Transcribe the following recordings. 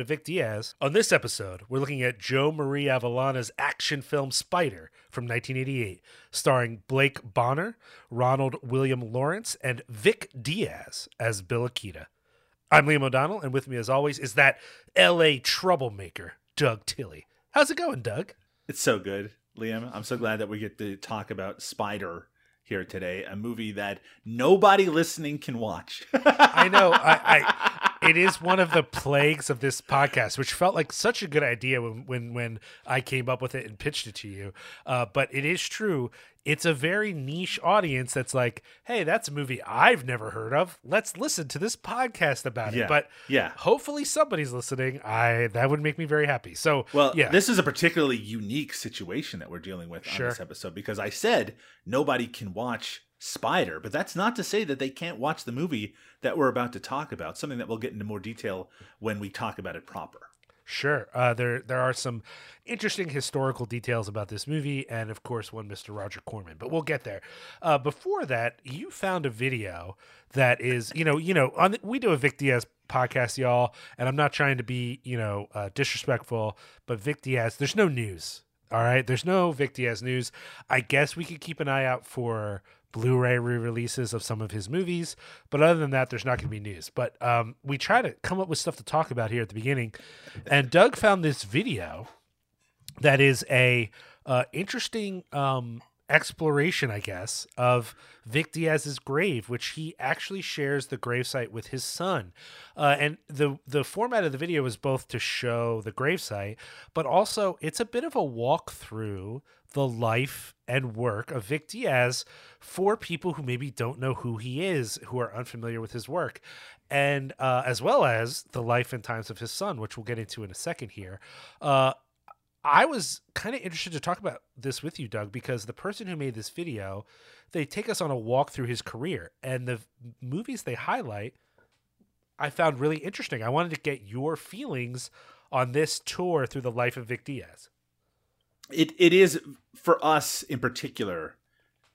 To Whatever Happened to Vic Diaz. On this episode, we're looking at Joe Mari Avellana's action film Spider from 1988, starring Blake Bahner, Ronald William Lawrence, and Vic Diaz as Bill Akita. I'm Liam O'Donnell, and with me, as always, is that LA troublemaker, Doug Tilley. How's it going, Doug? It's so good, Liam. I'm so glad that we get to talk about Spider here today, a movie that nobody listening can watch. I know. I, I it is one of the plagues of this podcast, which felt like such a good idea when when when I came up with it and pitched it to you. Uh, but it is true. It's a very niche audience that's like, hey, that's a movie I've never heard of. Let's listen to this podcast about Yeah. it. But Yeah. hopefully somebody's listening. I that would make me very happy. So Well, yeah, this is a particularly unique situation that we're dealing with Sure. on this episode because I said nobody can watch Spider, but that's not to say that they can't watch the movie that we're about to talk about, something that we'll get into more detail when we talk about it proper. Sure. Uh, there there are some interesting historical details about this movie, and of course, one Mr. Roger Corman. But we'll get there. Uh, before that, you found a video that is, you know, you know, on the, we do a Vic Diaz podcast, y'all, and I'm not trying to be, you know, uh, disrespectful, but Vic Diaz, there's no news. All right, there's no Vic Diaz news. I guess we could keep an eye out for Blu-ray re-releases of some of his movies, but other than that, there's not going to be news. But um, we try to come up with stuff to talk about here at the beginning, and Doug found this video that is a uh, interesting um, exploration, I guess, of Vic Diaz's grave, which he actually shares the gravesite with his son. Uh, and the the format of the video is both to show the gravesite, but also it's a bit of a walk through the life and work of Vic Diaz for people who maybe don't know who he is, who are unfamiliar with his work, and uh, as well as the life and times of his son, which we'll get into in a second here. Uh, I was kind of interested to talk about this with you, Doug, because the person who made this video, they take us on a walk through his career, and the movies they highlight, I found really interesting. I wanted to get your feelings on this tour through the life of Vic Diaz. It it is for us in particular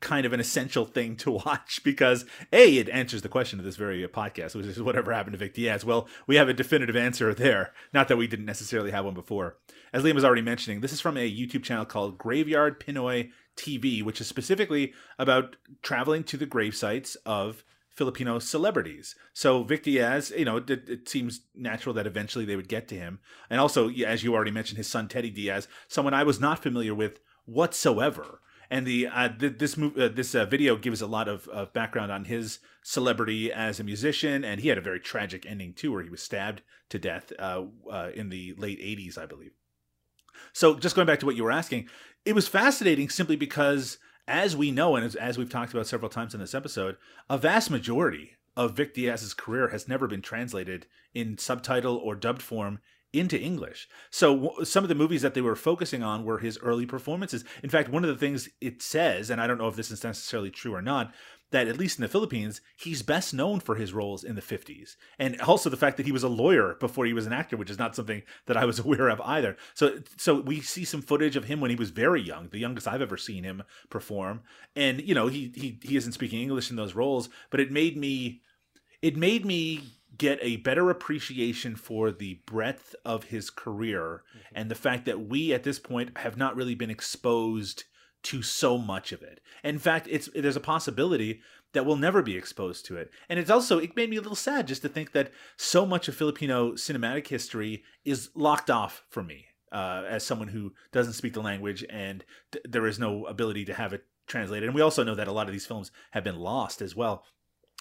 kind of an essential thing to watch because a it answers the question of this very podcast which is whatever happened to Vic Diaz. Well we have a definitive answer there. Not that we didn't necessarily have one before. As Liam was already mentioning this is from a YouTube channel called Graveyard Pinoy TV which is specifically about traveling to the grave sites of Filipino celebrities. So Vic Diaz, you know, it, it seems natural that eventually they would get to him. And also, as you already mentioned, his son Teddy Diaz, someone I was not familiar with whatsoever. And the uh, th- this mov- uh, this uh, video gives a lot of, of background on his celebrity as a musician, and he had a very tragic ending too, where he was stabbed to death uh, uh, in the late '80s, I believe. So, just going back to what you were asking, it was fascinating simply because, as we know, and as, as we've talked about several times in this episode, a vast majority of Vic Diaz's career has never been translated in subtitle or dubbed form into English. So some of the movies that they were focusing on were his early performances. In fact, one of the things it says, and I don't know if this is necessarily true or not, that at least in the Philippines, he's best known for his roles in the 50s. And also the fact that he was a lawyer before he was an actor, which is not something that I was aware of either. So so we see some footage of him when he was very young, the youngest I've ever seen him perform. And you know, he he he isn't speaking English in those roles, but it made me it made me get a better appreciation for the breadth of his career mm-hmm. and the fact that we at this point have not really been exposed to so much of it. In fact, it's there's a possibility that we'll never be exposed to it. And it's also it made me a little sad just to think that so much of Filipino cinematic history is locked off for me uh, as someone who doesn't speak the language and th- there is no ability to have it translated. And we also know that a lot of these films have been lost as well.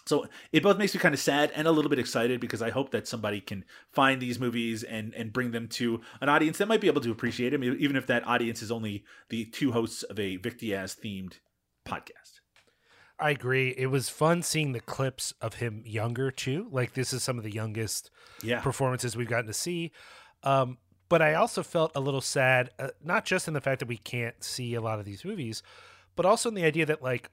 So it both makes me kind of sad and a little bit excited because I hope that somebody can find these movies and and bring them to an audience that might be able to appreciate them, even if that audience is only the two hosts of a Vic Diaz themed podcast. I agree. It was fun seeing the clips of him younger too. Like this is some of the youngest Yeah, performances we've gotten to see. Um, but I also felt a little sad, uh, not just in the fact that we can't see a lot of these movies, but also in the idea that like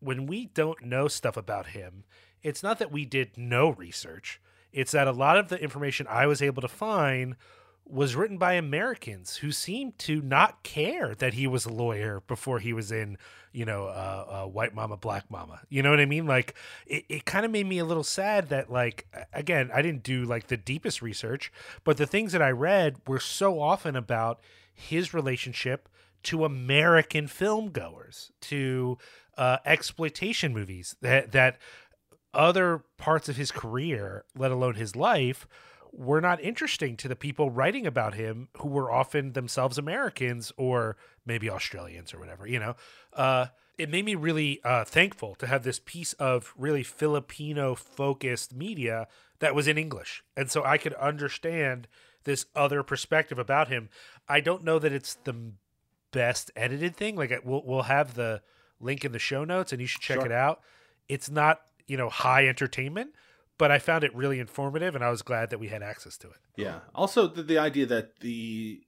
when we don't know stuff about him, it's not that we did no research. It's that a lot of the information I was able to find was written by Americans who seemed to not care that he was a lawyer before he was in, you know, uh, uh, White Mama, Black Mama. You know what I mean? Like, it, it kind of made me a little sad that, like, again, I didn't do like the deepest research, but the things that I read were so often about his relationship to American film goers, to uh, exploitation movies that that other parts of his career, let alone his life, were not interesting to the people writing about him who were often themselves Americans or maybe Australians or whatever, you know. Uh, it made me really uh, thankful to have this piece of really Filipino focused media that was in English. And so I could understand this other perspective about him. I don't know that it's the best edited thing. Like we'll we'll have the link in the show notes and you should check Sure. it out. It's not, you know, high entertainment, but I found it really informative and I was glad that we had access to it. Yeah. Also, the, the idea that the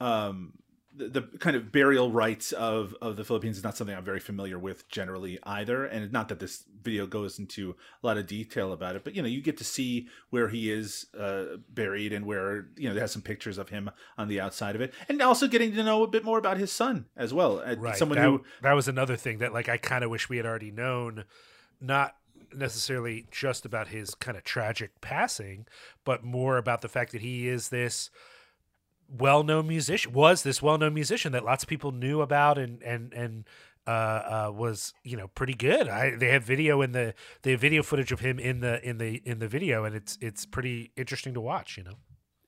um the, the kind of burial rites of of the Philippines is not something I'm very familiar with generally either, and not that this video goes into a lot of detail about it, but you know, you get to see where he is uh, buried and where you know, there's some pictures of him on the outside of it, and also getting to know a bit more about his son as well. Uh, Right. Someone that, who that was another thing that like I kind of wish we had already known, not necessarily just about his kind of tragic passing, but more about the fact that he is this well-known musician was this well-known musician that lots of people knew about and and and uh, uh, was you know pretty good. I they have video in the they have video footage of him in the in the in the video, and it's it's pretty interesting to watch. You know.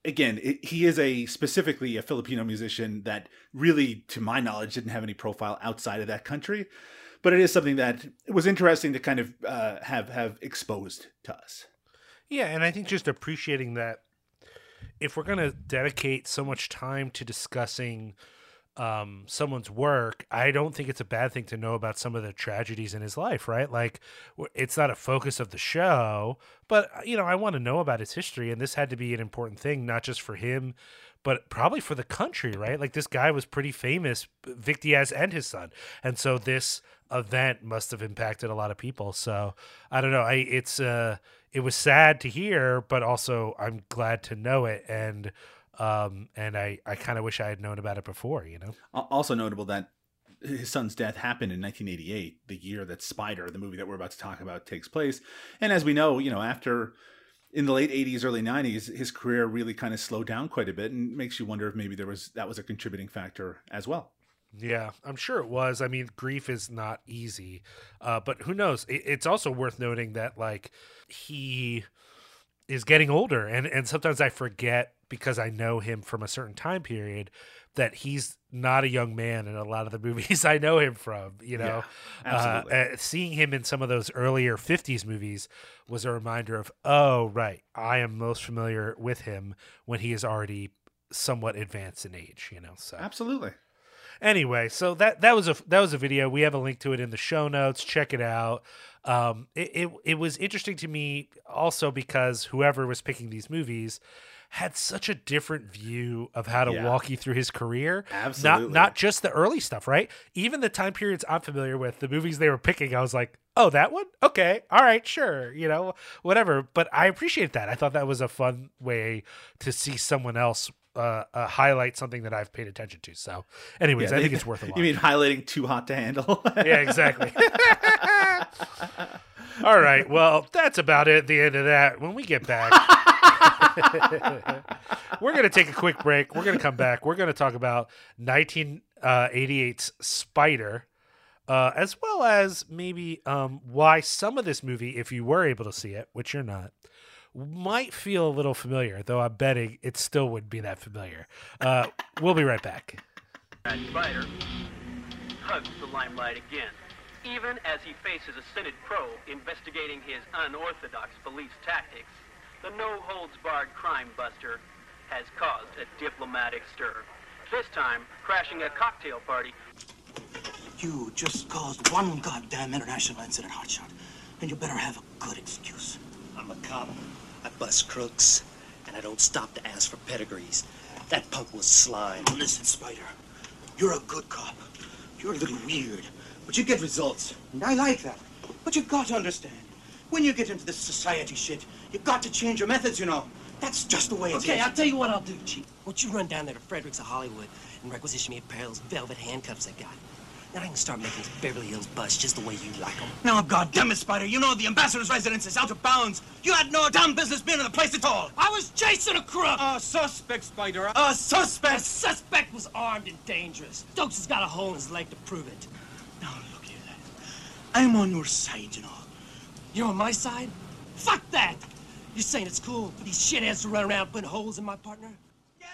again, it, he is a specifically a Filipino musician that really, to my knowledge, didn't have any profile outside of that country. But it is something that was interesting to kind of uh, have have exposed to us. Yeah, and I think just appreciating that if we're going to dedicate so much time to discussing um, someone's work, I don't think it's a bad thing to know about some of the tragedies in his life, right? Like, it's not a focus of the show, but, uh, you know, I want to know about his history, and this had to be an important thing, not just for him, but probably for the country, right? Like, this guy was pretty famous, Vic Diaz and his son. And so this event must have impacted a lot of people. So I don't know. I, it's, uh, it was sad to hear, but also I'm glad to know it. And, um, and I, I kind of wish I had known about it before, you know? Also notable that his son's death happened in 1988, the year that Spider, the movie that we're about to talk about, takes place. And as we know, you know, after in the late 80s, early 90s, his career really kind of slowed down quite a bit, and makes you wonder if maybe there was that was a contributing factor as well. Yeah, I'm sure it was. I mean, grief is not easy, uh, but who knows? It, it's also worth noting that like he is getting older, and and sometimes I forget because I know him from a certain time period that he's not a young man in a lot of the movies I know him from. You know. Uh, uh, seeing him in some of those earlier '50s movies was a reminder of, oh right, I am most familiar with him when he is already somewhat advanced in age. You know, so Absolutely. Anyway so that that was a that was a video. We have a link to it in the show notes. Check it out. Um it it, it was interesting to me also because whoever was picking these movies had such a different view of how to Yeah. walk you through his career. Absolutely. not not just the early stuff right? Even the time periods i'm familiar with the movies they were picking i was like oh that one? Okay. All right sure you know whatever. But i appreciate that. I thought that was a fun way to see someone else uh, uh, highlight something that I've paid attention to. So, anyways, Yeah, I think it's worth a watch. You mean highlighting too hot to handle? yeah, exactly. All right. Well, that's about it the end of that. When we get back, we're going to take a quick break. We're going to come back. We're going to talk about 1988's Spider, uh, as well as maybe um, why some of this movie, if you were able to see it, which you're not, might feel a little familiar, though I'm betting it still wouldn't be that familiar. Uh, we'll be right back. That Spider hugs the limelight again, even as he faces a Senate probe investigating his unorthodox police tactics. The no-holds-barred crime buster has caused a diplomatic stir. This time, crashing a cocktail party You just caused one goddamn international incident, Hotshot. And you better have a good excuse. I'm a cop. I bust crooks, and I don't stop to ask for pedigrees. That punk was slime. Listen, Spider. You're a good cop. You're a little weird, but you get results. And I like that. But you've got to understand, when you get into this society shit, you've got to change your methods, you know. That's just the way it is. Okay, I'll tell you what I'll do, Chief. Won't you run down there to Fredericks of Hollywood and requisition me a pair of those velvet handcuffs I got? Then I can start making Beverly Hills buzz just the way you like them. Now, goddamn it, Spider, you know the ambassador's residence is out of bounds. You had no damn business being in the place at all. I was chasing a crook! A suspect, Spider. A suspect. The suspect was armed and dangerous. Stokes has got a hole in his leg to prove it. Now, look here, lad. I'm on your side, you know. You're on my side? Fuck that! You're saying it's cool for these shitheads to run around putting holes in my partner? Get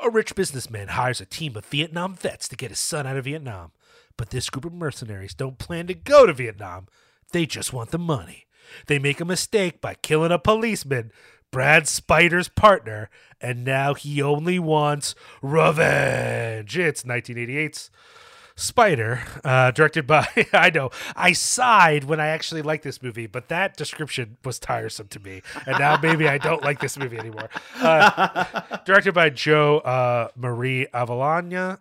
out! A rich businessman hires a team of Vietnam vets to get his son out of Vietnam. But this group of mercenaries don't plan to go to Vietnam. They just want the money. They make a mistake by killing a policeman, Brad Spider's partner, and now he only wants revenge. It's 1988's Spider, uh, directed by, I know, I sighed when I actually liked this movie, but that description was tiresome to me. And now maybe I don't like this movie anymore. Uh, directed by Joe uh, Mari Avalana.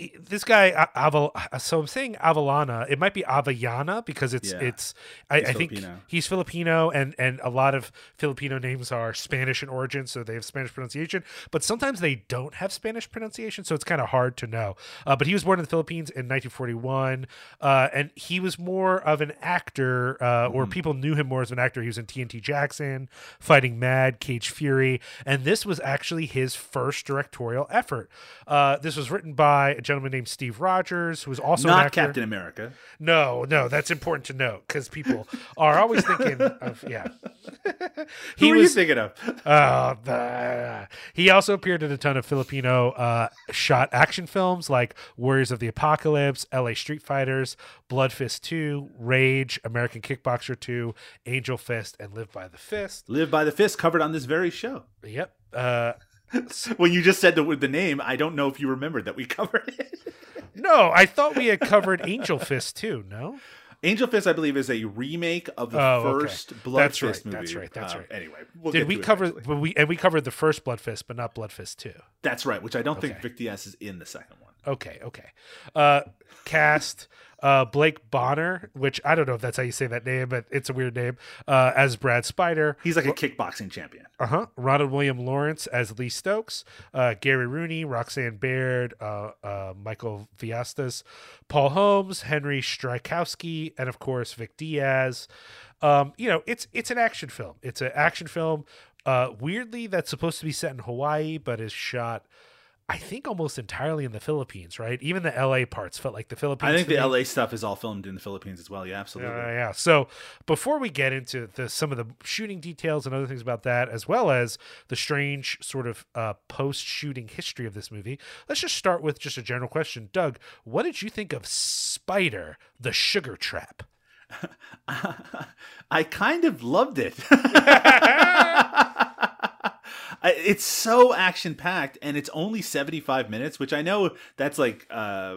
Uh, this guy, Aval, so I'm saying Avalana. It might be Avellana because it's Yeah. it's. I, I think he's Filipino, and and a lot of Filipino names are Spanish in origin, so they have Spanish pronunciation. But sometimes they don't have Spanish pronunciation, so it's kind of hard to know. Uh, but he was born in the Philippines in 1941, uh, and he was more of an actor, uh, or people knew him more as an actor. He was in TNT Jackson, Fighting Mad, Cage Fury, and this was actually his first directorial effort. Uh, this was written by a gentleman named Steve Rogers, who was also Not. Captain America. No, no, that's important to note because people are always thinking of yeah. Who are you thinking of? Oh, the, he also appeared in a ton of Filipino uh, shot action films like Warriors of the Apocalypse, L.A. Street Fighters, Blood Fist 2, Rage, American Kickboxer 2, Angel Fist, and Live by the Fist. Live by the Fist, covered on this very show. Yep. Uh, When you just said the, the name, I don't know if you remembered that we covered it. no, I thought we had covered Angel Fist too. No. Angel Fist, I believe, is a remake of the Oh, okay. first Blood That's Fist right, movie. that's right, that's Uh, right. Anyway, we'll Did we cover? We and we covered the first Blood Fist, but not Blood Fist two. That's right, which I don't think Vic Diaz is in the second one. Okay, okay. Uh, cast uh, Blake Bahner, which I don't know if that's how you say that name, but it's a weird name, uh, as Brad Spider. He's like a kickboxing champion. Uh huh. Ronald William Lawrence as Lee Stokes. Uh, Gary Rooney, Roxanne Baird, uh, uh, Michael Viastas, Paul Holmes, Henry Strzalkowski, and of course Vic Diaz. Um, you know, it's it's an action film. It's an action film. Uh, weirdly, that's supposed to be set in Hawaii, but is shot. I think almost entirely in the Philippines, right? Even the LA parts felt like the Philippines. I think the me. LA stuff is all filmed in the Philippines as well. Yeah, absolutely. Uh, yeah. So before we get into the some of the shooting details and other things about that, as well as the strange sort of uh, post-shooting history of this movie, let's just start with just a general question. Doug, what did you think of Spider: The Sugar Trap? I kind of loved it. It's so action packed and it's only 75 minutes, which I know that's like uh,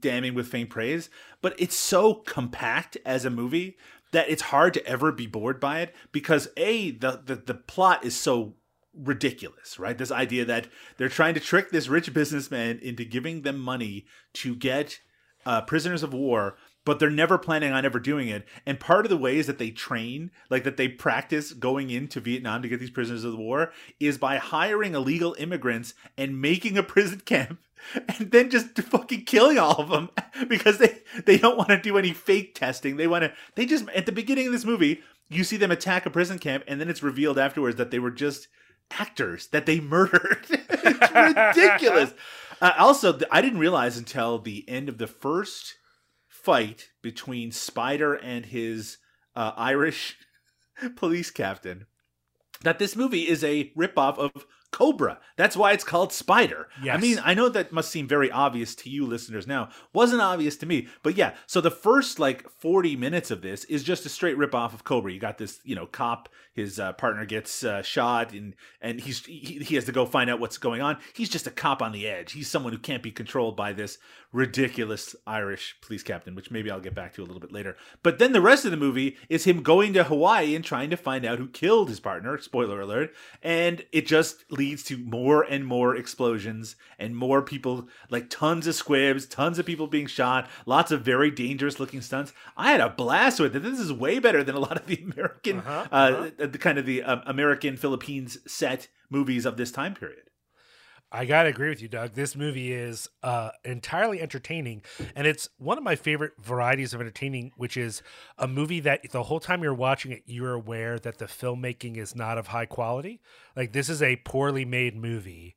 damning with faint praise, but it's so compact as a movie that it's hard to ever be bored by it because A, the, the, the plot is so ridiculous, right? This idea that they're trying to trick this rich businessman into giving them money to get uh, prisoners of war, but they're never planning on ever doing it. And part of the ways that they train, like that they practice going into Vietnam to get these prisoners of war, is by hiring illegal immigrants and making a prison camp. And then just fucking killing all of them because they they don't want to do any fake testing. They want to. They just at the beginning of this movie, you see them attack a prison camp, and then it's revealed afterwards that they were just actors that they murdered. it's ridiculous. Uh, also, I didn't realize until the end of the first fight between Spider and his uh, Irish police captain that this movie is a ripoff of Cobra. That's why it's called Spider. I mean, I know that must seem very obvious to you listeners now. Wasn't obvious to me. But yeah, so the first like 40 minutes of this is just a straight ripoff of Cobra. You got this, you know, cop, his uh, partner gets uh, shot and and he's he, he has to go find out what's going on. He's just a cop on the edge. He's someone who can't be controlled by this ridiculous Irish police captain, which maybe I'll get back to a little bit later. But then the rest of the movie is him going to Hawaii and trying to find out who killed his partner. Spoiler alert. And it just leads to more and more explosions and more people, like tons of squibs, tons of people being shot, lots of very dangerous looking stunts. I had a blast with it. This is way better than a lot of the American, Uh-huh, uh, the kind of the um, American Philippines set movies of this time period. I gotta agree with you, Doug. This movie is uh, entirely entertaining, and it's one of my favorite varieties of entertaining, which is a movie that the whole time you're watching it, you're aware that the filmmaking is not of high quality. Like this is a poorly made movie,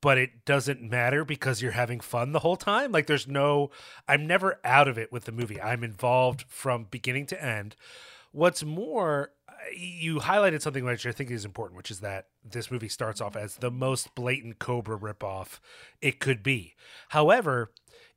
but it doesn't matter because you're having fun the whole time. Like there's no, I'm never out of it with the movie. I'm involved from beginning to end. What's more, you highlighted something which I think is important, which is that this movie starts off as the most blatant Cobra ripoff it could be. However,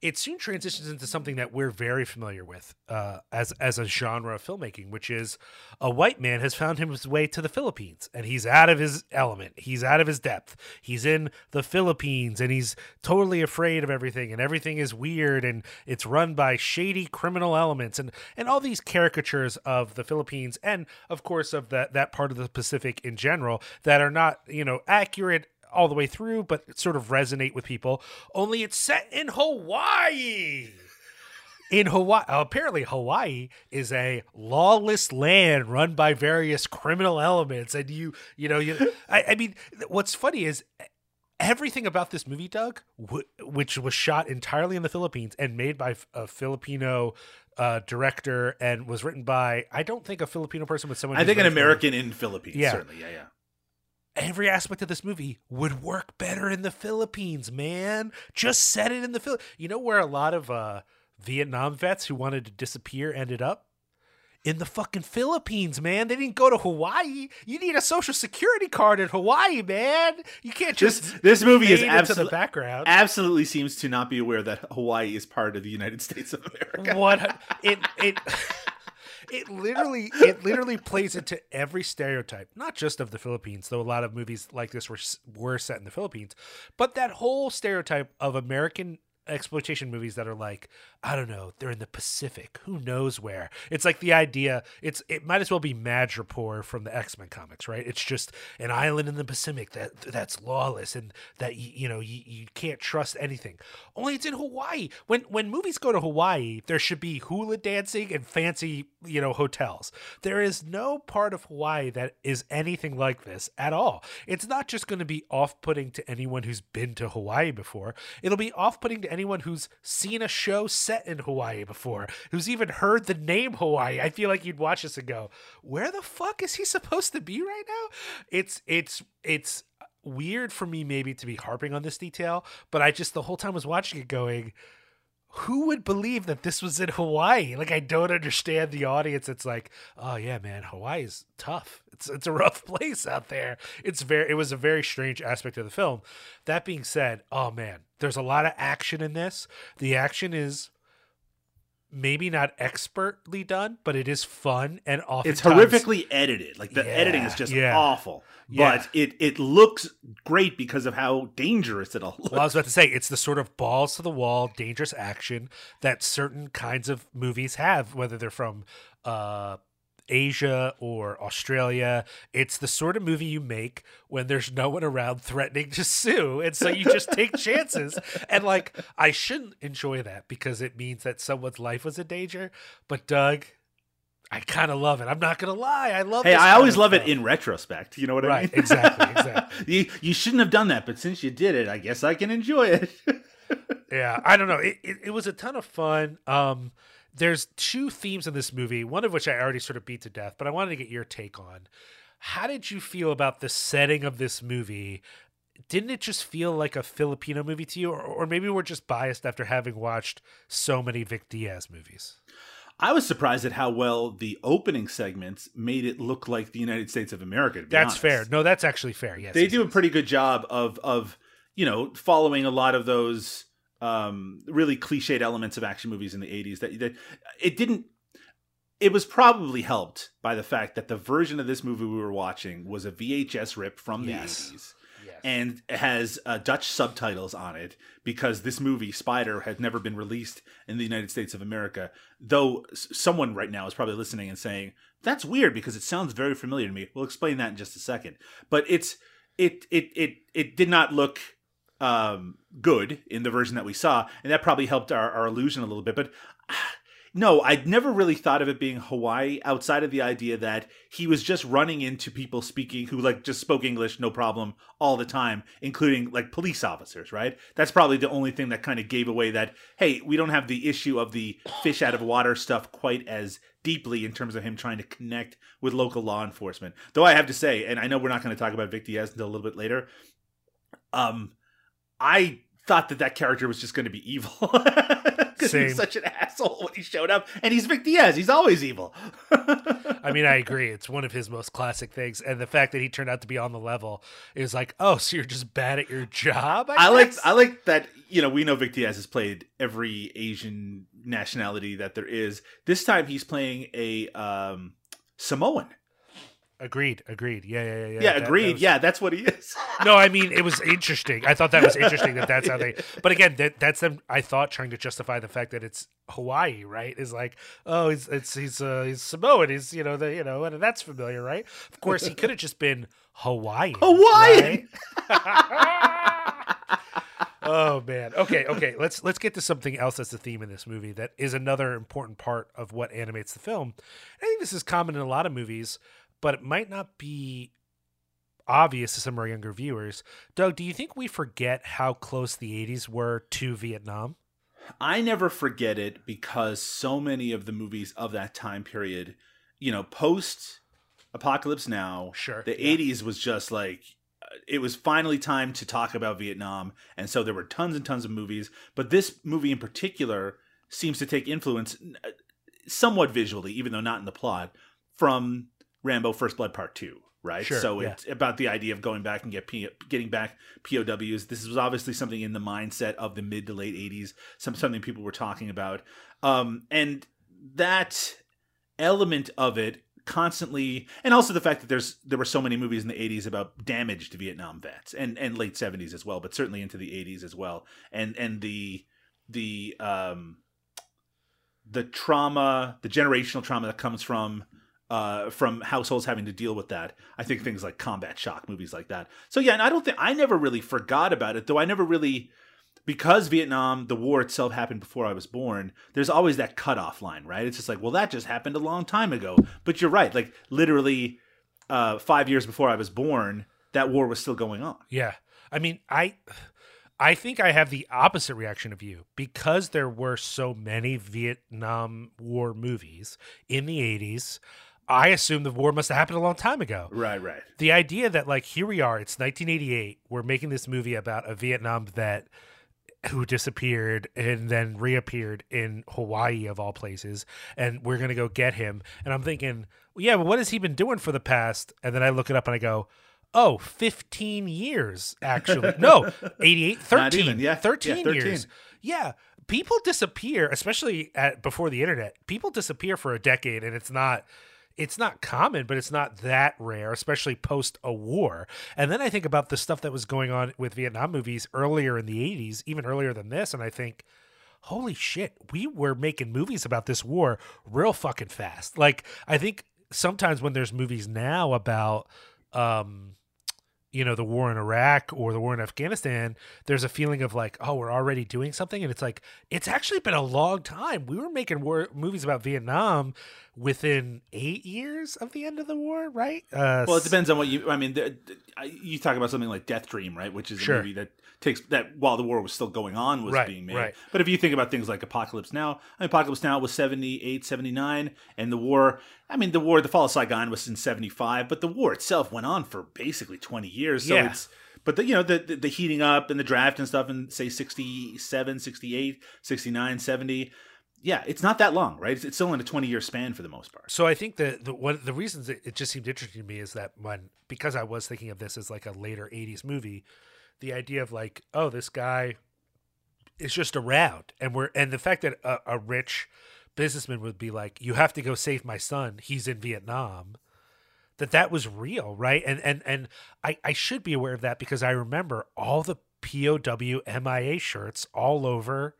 it soon transitions into something that we're very familiar with uh, as as a genre of filmmaking, which is a white man has found his way to the Philippines and he's out of his element. He's out of his depth. He's in the Philippines and he's totally afraid of everything and everything is weird and it's run by shady criminal elements and and all these caricatures of the Philippines and of course of that that part of the Pacific in general that are not, you know, accurate all the way through, but sort of resonate with people. Only it's set in Hawaii. In Hawaii, apparently Hawaii is a lawless land run by various criminal elements, and you, you know, you. I, I mean, what's funny is everything about this movie, Doug, which was shot entirely in the Philippines and made by a Filipino uh, director and was written by I don't think a Filipino person, but someone I think an American in Philippines, Yeah. certainly. Yeah, yeah. Every aspect of this movie would work better in the Philippines, man. Just set it in the Phil. You know where a lot of uh, Vietnam vets who wanted to disappear ended up? In the fucking Philippines, man. They didn't go to Hawaii. You need a social security card in Hawaii, man. You can't just this movie is absolutely background. absolutely seems to not be aware that Hawaii is part of the United States of America. what it it it literally it literally plays into every stereotype not just of the philippines though a lot of movies like this were were set in the philippines but that whole stereotype of american exploitation movies that are like i don't know they're in the pacific. Who knows where? It's like the idea it's it might as well be madripoor from the x-men comics right? It's just an island in the pacific that that's lawless and that you, you know you, you can't trust anything. Only it's in hawaii. When when movies go to hawaii there should be hula dancing and fancy you know hotels. There is no part of hawaii that is anything like this at all. It's not just going to be off-putting to anyone who's been to hawaii before. It'll be off-putting to anyone who's seen a show set in hawaii before who's even heard the name hawaii i feel like you'd watch this and go where the fuck is he supposed to be right now it's it's it's weird for me maybe to be harping on this detail but i just the whole time was watching it going who would believe that this was in Hawaii? Like I don't understand the audience. It's like, oh yeah, man, Hawaii's tough. It's it's a rough place out there. It's very it was a very strange aspect of the film. That being said, oh man, there's a lot of action in this. The action is maybe not expertly done, but it is fun and often It's horrifically edited. Like the Yeah, editing is just yeah. awful. Yeah. But it it looks great because of how dangerous it all looks. Well, I was about to say it's the sort of balls to the wall, dangerous action that certain kinds of movies have, whether they're from uh, Asia or Australia. It's the sort of movie you make when there's no one around threatening to sue, and so you just take chances. And like, I shouldn't enjoy that because it means that someone's life was in danger. But Doug. I kind of love it. I'm not gonna lie. I love. Hey, I always love it in retrospect. You know what I Right, mean? exactly, exactly. you you shouldn't have done that, but since you did it, I guess I can enjoy it. yeah i don't know it, it, it was a ton of fun um there's two themes in this movie one of which i already sort of beat to death but i wanted to get your take on. How did you feel about the setting of this movie? Didn't it just feel like a filipino movie to you or, or maybe we're just biased after having watched so many vic diaz movies? I was surprised at how well the opening segments made it look like the United States of America. That's honest. fair. No that's actually fair. Yes they yes, do a pretty good job of of you know following a lot of those um really cliched elements of action movies in the 80s that, that it didn't it was probably helped by the fact that the version of this movie we were watching was a VHS rip from the Yes. 80s Yes. and has uh, Dutch subtitles on it because this movie Spider had never been released in the United States of America. Though s- someone right now is probably listening and saying that's weird because it sounds very familiar to me. We'll explain that in just a second. But it's it it it it did not look um good in the version that we saw and that probably helped our, our illusion a little bit but no i'd never really thought of it being hawaii outside of the idea that he was just running into people speaking who like just spoke english no problem all the time including like police officers right? That's probably the only thing that kind of gave away that hey we don't have the issue of the fish out of water stuff quite as deeply in terms of him trying to connect with local law enforcement. Though i have to say and i know we're not going to talk about vic diaz until a little bit later um I thought that that character was just going to be evil because he's such an asshole when he showed up, and he's Vic Diaz. He's always evil. I mean, I agree. It's one of his most classic things, and the fact that he turned out to be on the level is like, oh, so you're just bad at your job. I, I like? I like that. You know, we know Vic Diaz has played every Asian nationality that there is. This time, he's playing a um, Samoan. Agreed. Agreed. Yeah. Yeah. Yeah. Yeah, yeah. That- that agreed. was- yeah, that's what he is. No, I mean it was interesting. I thought that was interesting that that's how they. But again, that that's them. I thought trying to justify the fact that it's Hawaii, right? Is like, oh, he's it's he's uh, he's Samoan. He's you know the you know and that's familiar, right? Of course, he could have just been Hawaiian. Hawaiian! right? oh man. Okay. Okay. Let's let's get to something else that's the theme in this movie that is another important part of what animates the film. I think this is common in a lot of movies, but it might not be obvious to some of our younger viewers. Doug, do you think we forget how close the 80s were to Vietnam? I never forget it because so many of the movies of that time period, you know, post Apocalypse Now, Sure, the yeah. 80s was just like uh, it was finally time to talk about Vietnam, and so there were tons and tons of movies, but this movie in particular seems to take influence uh, somewhat visually, even though not in the plot, from Rambo First Blood Part 2. Right, Sure, so yeah. it's about the idea of going back and get P- getting back POWs. This was obviously something in the mindset of the mid to late '80s, some something people were talking about, um, and that element of it constantly, and also the fact that there's there were so many movies in the '80s about damaged Vietnam vets, and and late '70s as well, but certainly into the '80s as well, and and the the um the trauma, the generational trauma that comes from uh, from households having to deal with that. I think things like combat shock, movies like that. So yeah, and I don't think I never really forgot about it, though. I never really because Vietnam, the war itself happened before I was born. There's always that cutoff line, right? It's just like, well, that just happened a long time ago. But you're right, like literally uh, five years before I was born, that war was still going on. Yeah. I mean, I I think I have the opposite reaction of you because there were so many Vietnam War movies in the 80s. I assume the war must have happened a long time ago. Right, right. The idea that like here we are, it's 1988, we're making this movie about a Vietnam vet who disappeared and then reappeared in Hawaii of all places and we're going to go get him and I'm thinking, well, yeah, but what has he been doing for the past? And then I look it up and I go, oh, 15 years actually. No, 88, 13. Not even, yeah. 13, Yeah, 13. years. Yeah, people disappear, especially at before the internet. People disappear for a decade and it's not it's not common, but it's not that rare, especially post a war. And then I think about the stuff that was going on with Vietnam movies earlier in the 80s, even earlier than this, and I think holy shit, we were making movies about this war real fucking fast. Like I think sometimes when there's movies now about um you know the war in Iraq or the war in Afghanistan, there's a feeling of like, oh, we're already doing something, and it's like it's actually been a long time. We were making war movies about Vietnam within eight years of the end of the war, right? Uh, Well, it depends on what you. I mean, the, you talk about something like Death Dream, right? Which is a Sure. movie that takes that while the war was still going on was Right, being made. right. But if you think about things like Apocalypse Now, I mean, Apocalypse Now was 78, 79, and the war. I mean, the war, the fall of Saigon was in seventy five, but the war itself went on for basically twenty years. So Yeah. it's. But the, you know the, the the heating up and the draft and stuff in say 67, 68, 69, 70. Yeah, it's not that long, right? It's, it's still in a 20 year span for the most part. So I think that the one the reasons it, it just seemed interesting to me is that when because I was thinking of this as like a later '80s movie, the idea of like, oh, this guy is just around, and we're and the fact that a, a rich businessman would be like, you have to go save my son. He's in Vietnam. That that was real, right? And and and I I should be aware of that because I remember all the POW MIA shirts all over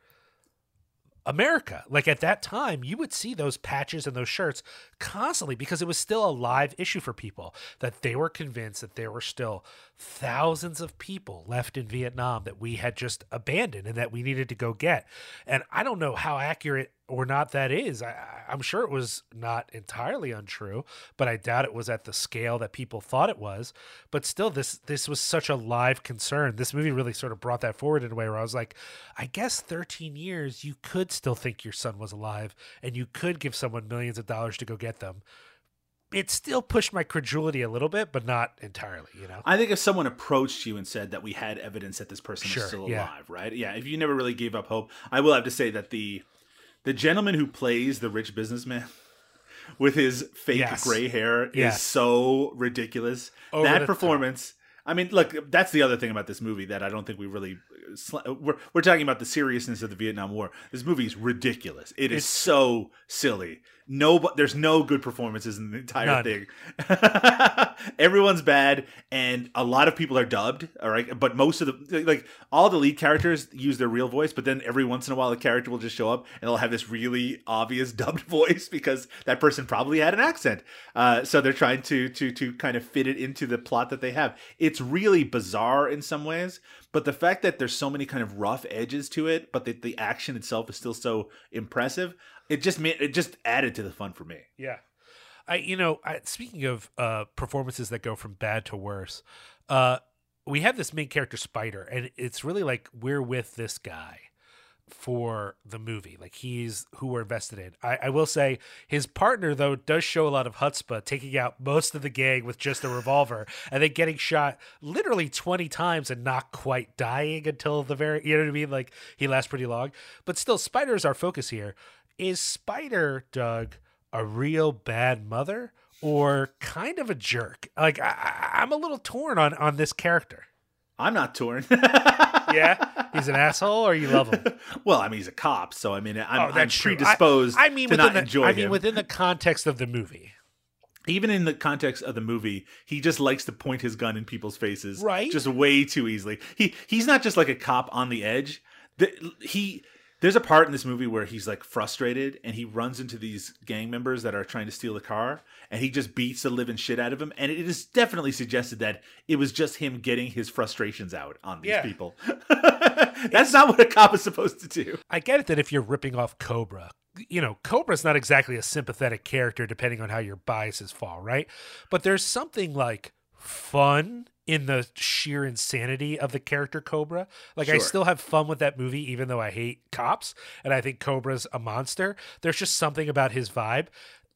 America. Like at that time, you would see those patches and those shirts constantly because it was still a live issue for people that they were convinced that there were still thousands of people left in Vietnam that we had just abandoned and that we needed to go get. And I don't know how accurate or not that is. I, I'm sure it was not entirely untrue, but I doubt it was at the scale that people thought it was. But still, this this was such a live concern. This movie really sort of brought that forward in a way where I was like, I guess 13 years you could still think your son was alive, and you could give someone millions of dollars to go get them. It still pushed my credulity a little bit, but not entirely. You know. I think if someone approached you and said that we had evidence that this person Sure, is still yeah. alive, right? Yeah, if you never really gave up hope, I will have to say that the the gentleman who plays the rich businessman with his fake Yes. gray hair Yes. is so ridiculous. Over that the top. performance. I mean, look, that's the other thing about this movie that I don't think we really. We're, we're talking about the seriousness of the Vietnam War. This movie is ridiculous. It is It's- so silly. No, but there's no good performances in the entire None. thing. Everyone's bad, and a lot of people are dubbed. All right, but most of the like all the lead characters use their real voice, but then every once in a while a character will just show up and they'll have this really obvious dubbed voice because that person probably had an accent. Uh, so they're trying to to to kind of fit it into the plot that they have. It's really bizarre in some ways, but the fact that there's so many kind of rough edges to it, but that the action itself is still so impressive, it just made it just added to the fun for me. Yeah. I you know, I, speaking of uh performances that go from bad to worse, uh we have this main character Spider and it's really like we're with this guy for the movie. Like he's who we're invested in. I, I will say his partner though does show a lot of chutzpah, taking out most of the gang with just a revolver, and then getting shot literally twenty times and not quite dying until the very. You know what I mean? Like he lasts pretty long, but still, Spider is our focus here. Is Spider Doug a real bad mother or kind of a jerk? Like I, I'm a little torn on on this character. I'm not torn. Yeah, he's an asshole, or you love him. well, I mean, he's a cop, so I mean, I'm, Oh, I'm predisposed I, I mean, to within not the, enjoy I him. within the context of the movie, Even in the context of the movie, he just likes to point his gun in people's faces, Right. Just way too easily. He he's not just like a cop on the edge. The, he there's a part in this movie where he's like frustrated and he runs into these gang members that are trying to steal the car and he just beats the living shit out of him. And it is definitely suggested that it was just him getting his frustrations out on these Yeah. people. That's not what a cop is supposed to do. I get it that if you're ripping off Cobra, you know, Cobra's not exactly a sympathetic character depending on how your biases fall, right? But there's something like fun in the sheer insanity of the character Cobra. Like I still have fun with that movie even though I hate cops and I think Cobra's a monster. There's just something about his vibe.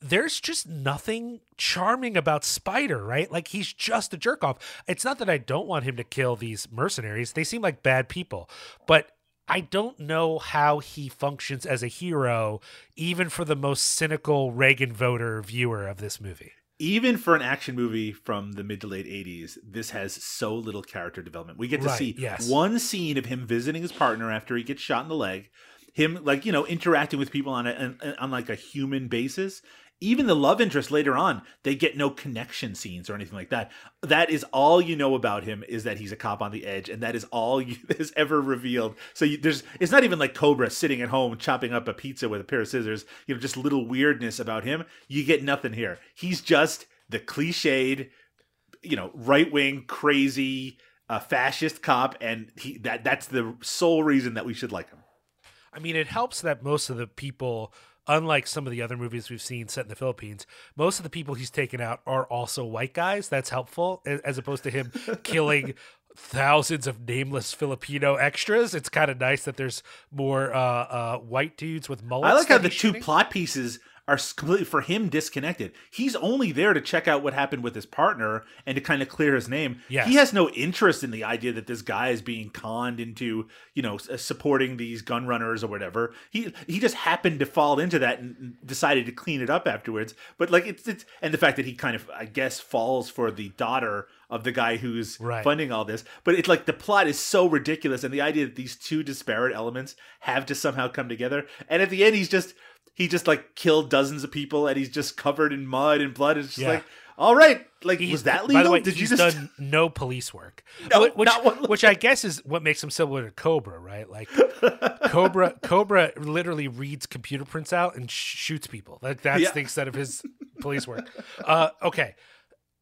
There's just nothing charming about Spider, right? Like he's just a jerk off. It's not that I don't want him to kill these mercenaries. They seem like bad people, but I don't know how he functions as a hero, even for the most cynical Reagan voter viewer of this movie. Even for an action movie from the mid to late 80s this has so little character development we get to Right, see yes. one scene of him visiting his partner after he gets shot in the leg him like you know interacting with people on a on, on like a human basis even the love interest later on they get no connection scenes or anything like that. That is all you know about him is that he's a cop on the edge and that is all you is ever revealed. So you, there's it's not even like cobra sitting at home chopping up a pizza with a pair of scissors. You know just little weirdness about him. You get nothing here. He's just the cliched you know right wing crazy uh, fascist cop and he that that's the sole reason that we should like him. I mean, it helps that most of the people, unlike some of the other movies we've seen set in the Philippines, most of the people he's taken out are also white guys. That's helpful, as opposed to him killing thousands of nameless Filipino extras. It's kind of nice that there's more uh, uh, white dudes with mullets. I like how the he's two plot pieces are completely for him disconnected. He's only there to check out what happened with his partner and to kind of clear his name. Yes. He has no interest in the idea that this guy is being conned into, you know, uh, supporting these gun runners or whatever. He he just happened to fall into that and and decided to clean it up afterwards. But like it's it's and the fact that he kind of I guess falls for the daughter of the guy who's Right. funding all this. But it's like the plot is so ridiculous and the idea that these two disparate elements have to somehow come together. And at the end he's just he just like killed dozens of people and he's just covered in mud and blood. It's just Yeah. like All right, like He's- was that legal? By the way, Did you just done no police work, No, which, not one- which I guess is what makes him similar to Cobra, right? Like Cobra, Cobra literally reads computer prints out and sh- shoots people. Like that's Yeah. the extent of his police work. Uh, okay,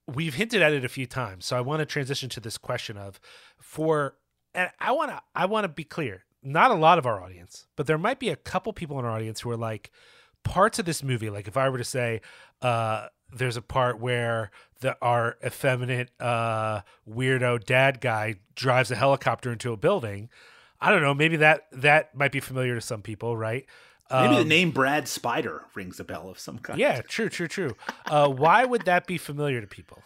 we've hinted at it a few times, so I want to transition to this question of for, and I want to, I want to be clear. Not a lot of our audience, but there might be a couple people in our audience who are like parts of this movie. Like if I were to say, uh, there's a part where the our effeminate uh, weirdo dad guy drives a helicopter into a building. I don't know. Maybe that that might be familiar to some people, right? maybe the Um, name Brad Spider rings a bell of some kind. Yeah, true, true, true. Uh, why would that be familiar to people?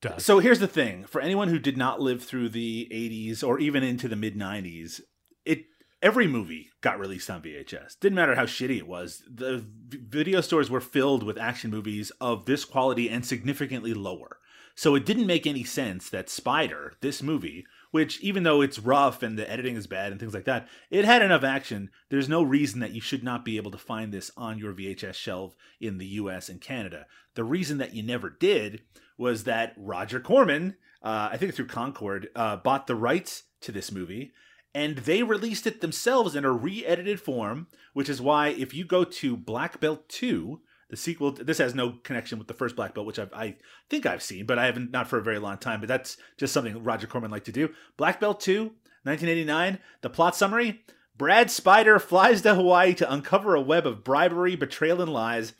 Doug? So here's the thing: for anyone who did not live through the '80s or even into the mid '90s, it every movie got released on VHS. Didn't matter how shitty it was. The video stores were filled with action movies of this quality and significantly lower. So it didn't make any sense that Spider, this movie, which even though it's rough and the editing is bad and things like that, it had enough action. There's no reason that you should not be able to find this on your VHS shelf in the US and Canada. The reason that you never did was that Roger Corman, uh, I think through Concorde, uh, bought the rights to this movie and they released it themselves in a re-edited form, which is why if you go to Black Belt 2, the sequel, this has no connection with the first Black Belt, which I've, I think I've seen, but I haven't not for a very long time. But that's just something Roger Corman liked to do. Black Belt 2, 1989. The plot summary: Brad Spider flies to Hawaii to uncover a web of bribery, betrayal, and lies.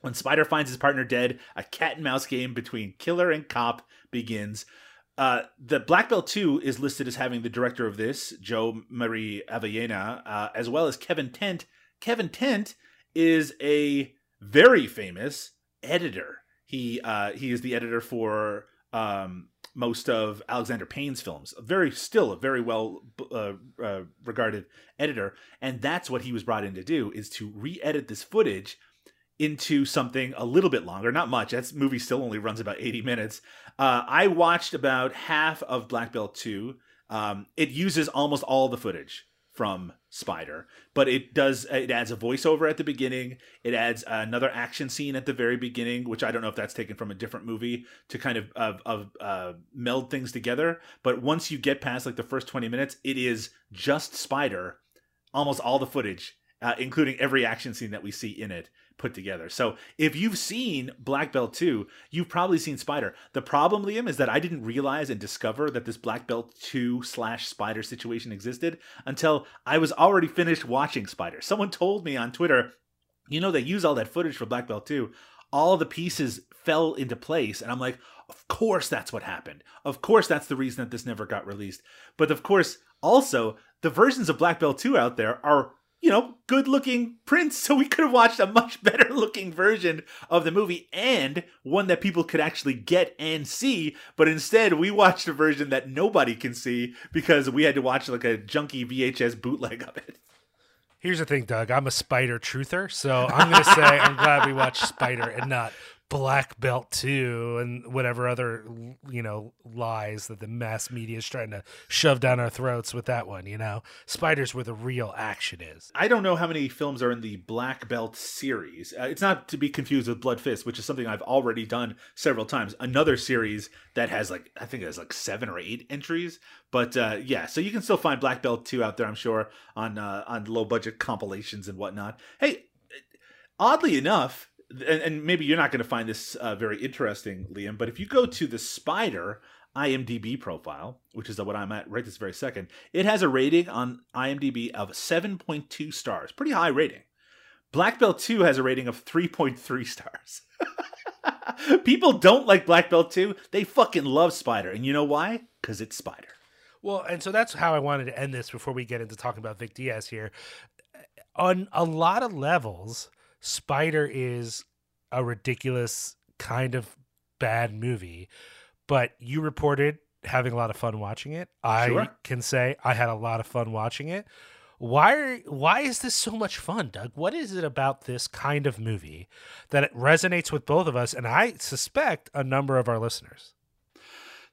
When Spider finds his partner dead, a cat and mouse game between killer and cop begins. Uh, the Black Belt 2 is listed as having the director of this, Joe Mari Avellana, uh, as well as Kevin Tent. Kevin Tent is a very famous editor. He uh, he is the editor for um, most of Alexander Payne's films. A very still a very well uh, uh, regarded editor, and that's what he was brought in to do is to re-edit this footage into something a little bit longer, not much. That movie still only runs about 80 minutes. Uh, I watched about half of Black Belt 2. Um, it uses almost all the footage from Spider, but it does it adds a voiceover at the beginning. It adds another action scene at the very beginning, which I don't know if that's taken from a different movie to kind of of, of uh, meld things together. But once you get past like the first 20 minutes, it is just Spider, almost all the footage, uh, including every action scene that we see in it put together. So if you've seen Black Belt 2, you've probably seen Spider. The problem, Liam, is that I didn't realize and discover that this Black Belt 2 slash Spider situation existed until I was already finished watching Spider. Someone told me on Twitter, you know, they use all that footage for Black Belt 2. All the pieces fell into place. And I'm like, of course that's what happened. Of course that's the reason that this never got released. But of course, also, the versions of Black Belt 2 out there are you know, good looking prints. So we could have watched a much better looking version of the movie and one that people could actually get and see. But instead, we watched a version that nobody can see because we had to watch like a junky VHS bootleg of it. Here's the thing, Doug. I'm a Spider truther, so I'm going to say I'm glad we watched Spider and not Black Belt 2 and whatever other, you know, lies that the mass media is trying to shove down our throats with that one, you know? Spider's where the real action is. I don't know how many films are in the Black Belt series. Uh, it's not to be confused with Bloodfist, which is something I've already done several times. Another series that has like I think it has like seven or eight entries. But uh, yeah, so you can still find Black Belt two out there, I'm sure, on uh, on low budget compilations and whatnot. Hey, oddly enough, and, and maybe you're not going to find this uh, very interesting, Liam, but if you go to the Spider IMDb profile, which is what I'm at right this very second, it has a rating on IMDb of 7.2 stars. Pretty high rating. Black Belt 2 has a rating of 3.3 stars. People don't like Black Belt 2. They fucking love Spider. And you know why? Because it's Spider. Well, and so that's how I wanted to end this before we get into talking about Vic Diaz here. On a lot of levels, Spider is a ridiculous kind of bad movie, but you reported having a lot of fun watching it. I Sure. can say I had a lot of fun watching it. Why are, why is this so much fun, Doug? What is it about this kind of movie that it resonates with both of us and I suspect a number of our listeners?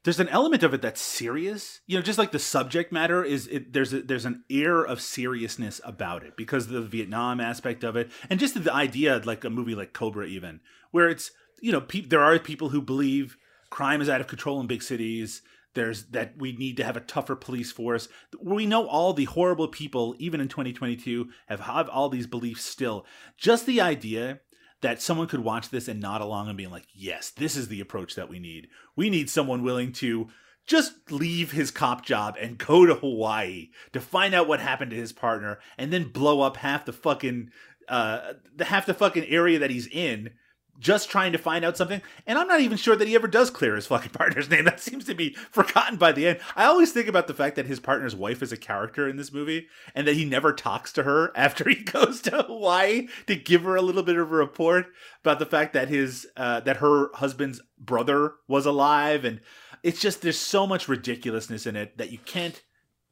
There's an element of it that's serious, you know, just like the subject matter is. It, there's a, there's an air of seriousness about it because the Vietnam aspect of it, and just the idea, like a movie like Cobra, even where it's you know, pe- there are people who believe crime is out of control in big cities. There's that we need to have a tougher police force. We know all the horrible people, even in 2022, have have all these beliefs still. Just the idea that someone could watch this and nod along and being like, yes, this is the approach that we need. We need someone willing to just leave his cop job and go to Hawaii to find out what happened to his partner and then blow up half the fucking uh the half the fucking area that he's in just trying to find out something. And I'm not even sure that he ever does clear his fucking partner's name. That seems to be forgotten by the end. I always think about the fact that his partner's wife is a character in this movie and that he never talks to her after he goes to Hawaii to give her a little bit of a report about the fact that his uh, that her husband's brother was alive and it's just there's so much ridiculousness in it that you can't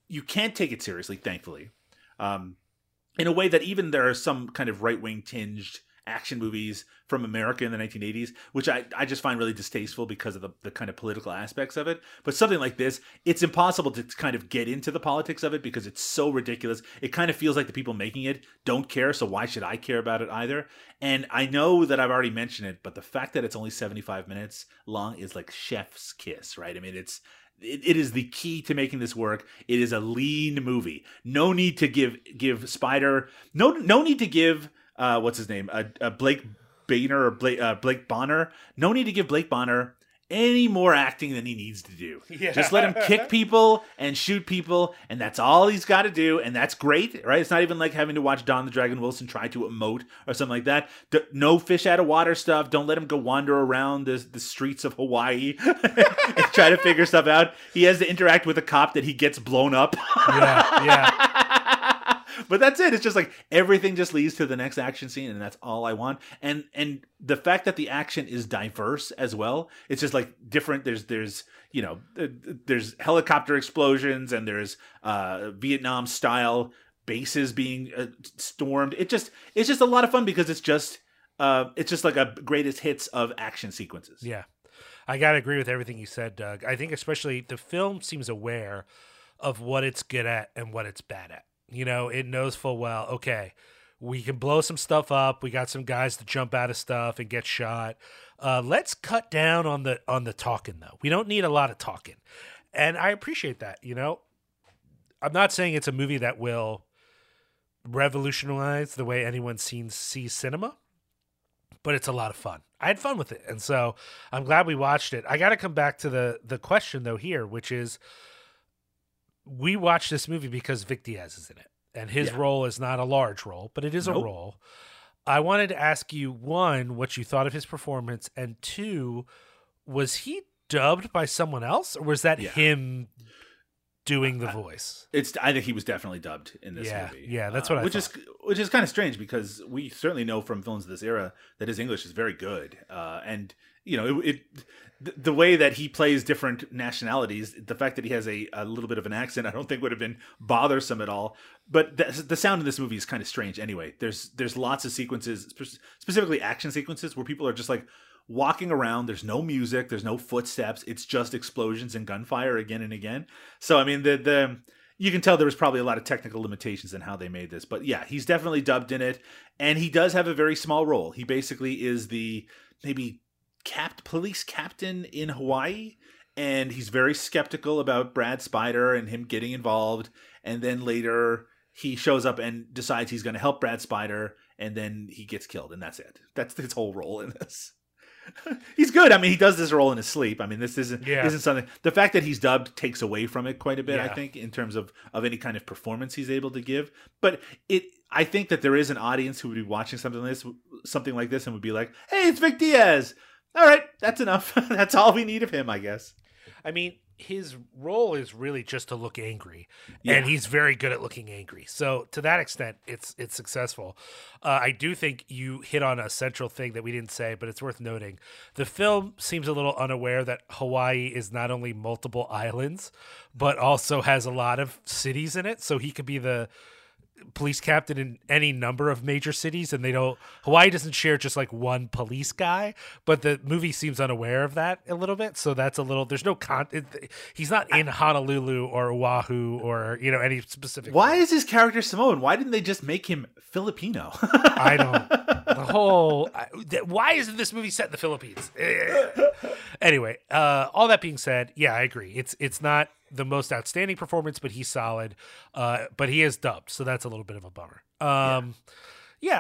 you can't take it seriously, thankfully. Um in a way that even there are some kind of right-wing tinged action movies from America in the 1980s, which I, I just find really distasteful because of the, the kind of political aspects of it. But something like this, it's impossible to kind of get into the politics of it because it's so ridiculous. It kind of feels like the people making it don't care, so why should I care about it either? And I know that I've already mentioned it, but the fact that it's only 75 minutes long is like chef's kiss, right? I mean, it's it, is the key to making this work. It is a lean movie. No need to give give Spider no no need to give uh, what's his name? Uh, uh, Blake Boehner or Blake, uh, Blake Bonner. No need to give Blake Bonner any more acting than he needs to do. Yeah. Just let him kick people and shoot people, and that's all he's got to do, and that's great, right? It's not even like having to watch Don the Dragon Wilson try to emote or something like that. D- no fish out of water stuff. Don't let him go wander around the, the streets of Hawaii and try to figure stuff out. He has to interact with a cop that he gets blown up. Yeah, yeah. But that's it. It's just like everything just leads to the next action scene, and that's all I want. And and the fact that the action is diverse as well, it's just like different. There's there's you know there's helicopter explosions and there's uh, Vietnam style bases being uh, stormed. It just it's just a lot of fun because it's just uh it's just like a greatest hits of action sequences. Yeah. I got to agree with everything you said, Doug. I think especially the film seems aware of what it's good at and what it's bad at. You know, it knows full well, okay, we can blow some stuff up. We got some guys to jump out of stuff and get shot. Uh, let's cut down on the on the talking though. We don't need a lot of talking. And I appreciate that, you know. I'm not saying it's a movie that will revolutionize the way anyone sees sees cinema, but it's a lot of fun. I had fun with it, and so I'm glad we watched it. I got to come back to the the question though here, which is, we watch this movie because Vic Diaz is in it, and his Yeah. role is not a large role, but it is a role. I wanted to ask you one, what you thought of his performance, and two, was he dubbed by someone else, or was that Yeah. him doing the voice? It's. I think he was definitely dubbed in this Yeah, movie. yeah, that's what I which is which is kind of strange because we certainly know from films of this era that his English is very good, uh, and you know it. it th- the way that he plays different nationalities, the fact that he has a, a little bit of an accent, I don't think would have been bothersome at all. But the, the sound in this movie is kind of strange. Anyway, there's there's lots of sequences, spe- specifically action sequences, where people are just like walking around. There's no music. There's no footsteps. It's just explosions and gunfire again and again. So I mean, the the you can tell there was probably a lot of technical limitations in how they made this. But yeah, he's definitely dubbed in it, and he does have a very small role. He basically is the maybe cap police captain in Hawaii. And he's very skeptical about Brad Spider and him getting involved. And then later he shows up and decides he's going to help Brad Spider, and then he gets killed, and that's it. That's his whole role in this. he's good. I mean, he does this role in his sleep. I mean, this isn't Yeah. isn't something. The fact that he's dubbed takes away from it quite a bit. I think in terms of of any kind of performance he's able to give. But it, I think that there is an audience who would be watching something like this, something like this, and would be like, "Hey, it's Vic Diaz." All right, that's enough. that's all we need of him, I guess. I mean, his role is really just to look angry, Yeah. and he's very good at looking angry. So to that extent, it's it's successful. Uh, I do think you hit on a central thing that we didn't say, but it's worth noting. The film seems a little unaware that Hawaii is not only multiple islands, but also has a lot of cities in it. So he could be the police captain in any number of major cities and they don't Hawaii doesn't share just like one police guy but the movie seems unaware of that a little bit so that's a little there's no con it, he's not in Honolulu or Oahu or you know any specific Why is his character Samoan? Why didn't they just make him Filipino? I don't whole I- why isn't this movie set in the Philippines? Eh. anyway, uh, all that being said, yeah, I agree. It's it's not the most outstanding performance, but he's solid. Uh, but he is dubbed, so that's a little bit of a bummer. Um, yeah.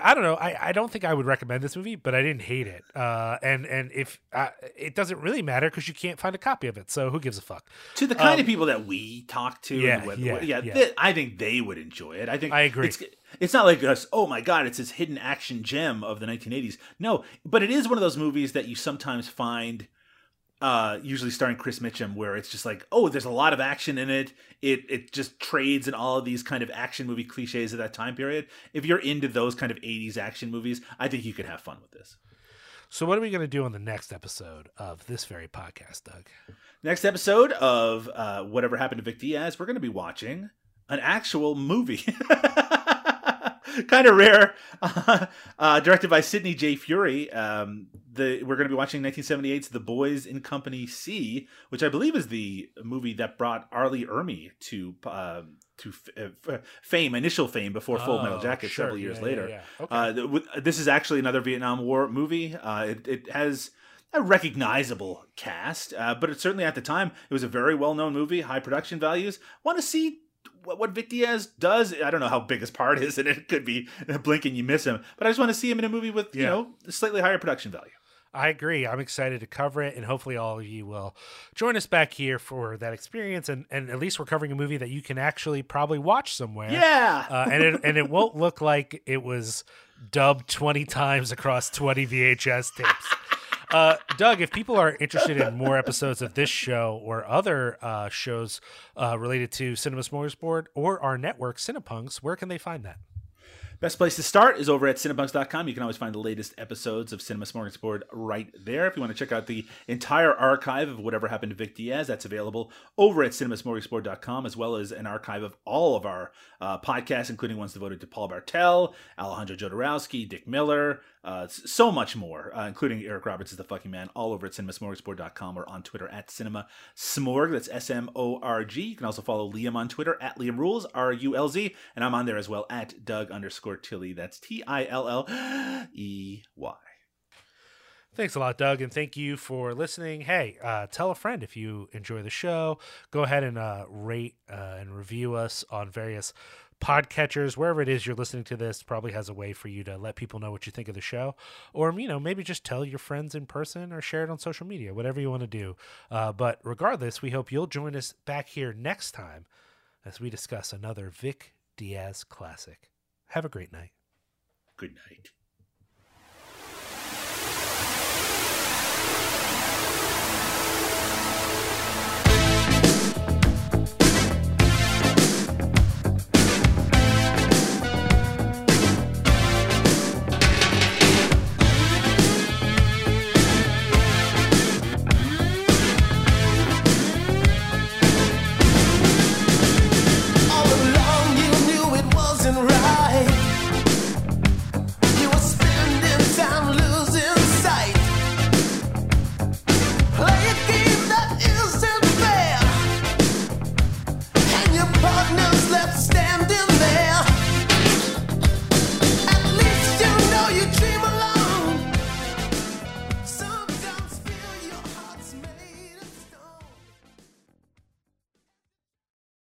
I don't know. I, I don't think I would recommend this movie, but I didn't hate it. Uh, and and if uh, it doesn't really matter because you can't find a copy of it, so who gives a fuck? to the kind of people that we talk to, Um, yeah, yeah, yeah, yeah. th- I think they would enjoy it. I think I agree. It's, it's not like us. Oh my god, it's this hidden action gem of the 1980s. No, but it is one of those movies that you sometimes find. Uh, usually starring Chris Mitchum, where it's just like, oh, there's a lot of action in it. It it just trades in all of these kind of action movie cliches of that time period. If you're into those kind of 80s action movies, I think you could have fun with this. So what are we going to do on the next episode of this very podcast, Doug? Next episode of uh, Whatever Happened to Vic Diaz, we're going to be watching an actual movie. kind of rare. Uh, directed by Sidney J. Furie. Um, the We're going to be watching 1978's The Boys in Company C, which I believe is the movie that brought R. Lee Ermey to. Uh, to f- uh, fame, initial fame before Full Metal Oh, Jacket sure. several years Yeah, yeah, later. yeah. Okay. Uh, th- with- this is actually another Vietnam War movie. Uh, it, it has a recognizable cast, uh, but it certainly at the time it was a very well known movie, high production values. Want to see what, what Vic Diaz does? I don't know how big his part is, and it could be a blink and you miss him. But I just want to see him in a movie with you Yeah. know slightly higher production value. I agree. I'm excited to cover it, and hopefully, all of you will join us back here for that experience. And, and at least we're covering a movie that you can actually probably watch somewhere. Yeah. Uh, and it and it won't look like it was dubbed 20 times across 20 VHS tapes. Uh, Doug, if people are interested in more episodes of this show or other uh, shows uh, related to Cinema Smorgasbord or our network, Cinepunks, where can they find that? Best place to start is over at Cinepunks.com. You can always find the latest episodes of Cinema Smorgasbord right there. If you want to check out the entire archive of whatever happened to Vic Diaz, that's available over at cinemasmorgasbord.com, as well as an archive of all of our uh, podcasts, including ones devoted to Paul Bartel, Alejandro Jodorowsky, Dick Miller, uh, so much more, uh, including Eric Roberts is the fucking man, all over at cinemasmorgasbord.com or on Twitter at Cinema Smorg. That's S M O R G. You can also follow Liam on Twitter at Liam Rulz, R U L Z, and I'm on there as well at Doug underscore Tilley. That's T I L L E Y. Thanks a lot, Doug, and thank you for listening. Hey, uh, tell a friend if you enjoy the show. Go ahead and uh, rate uh, and review us on various podcatchers, wherever it is you're listening to this. Probably has a way for you to let people know what you think of the show, or you know maybe just tell your friends in person or share it on social media, whatever you want to do. Uh, but regardless, we hope you'll join us back here next time as we discuss another Vic Diaz classic. Have a great night. Good night.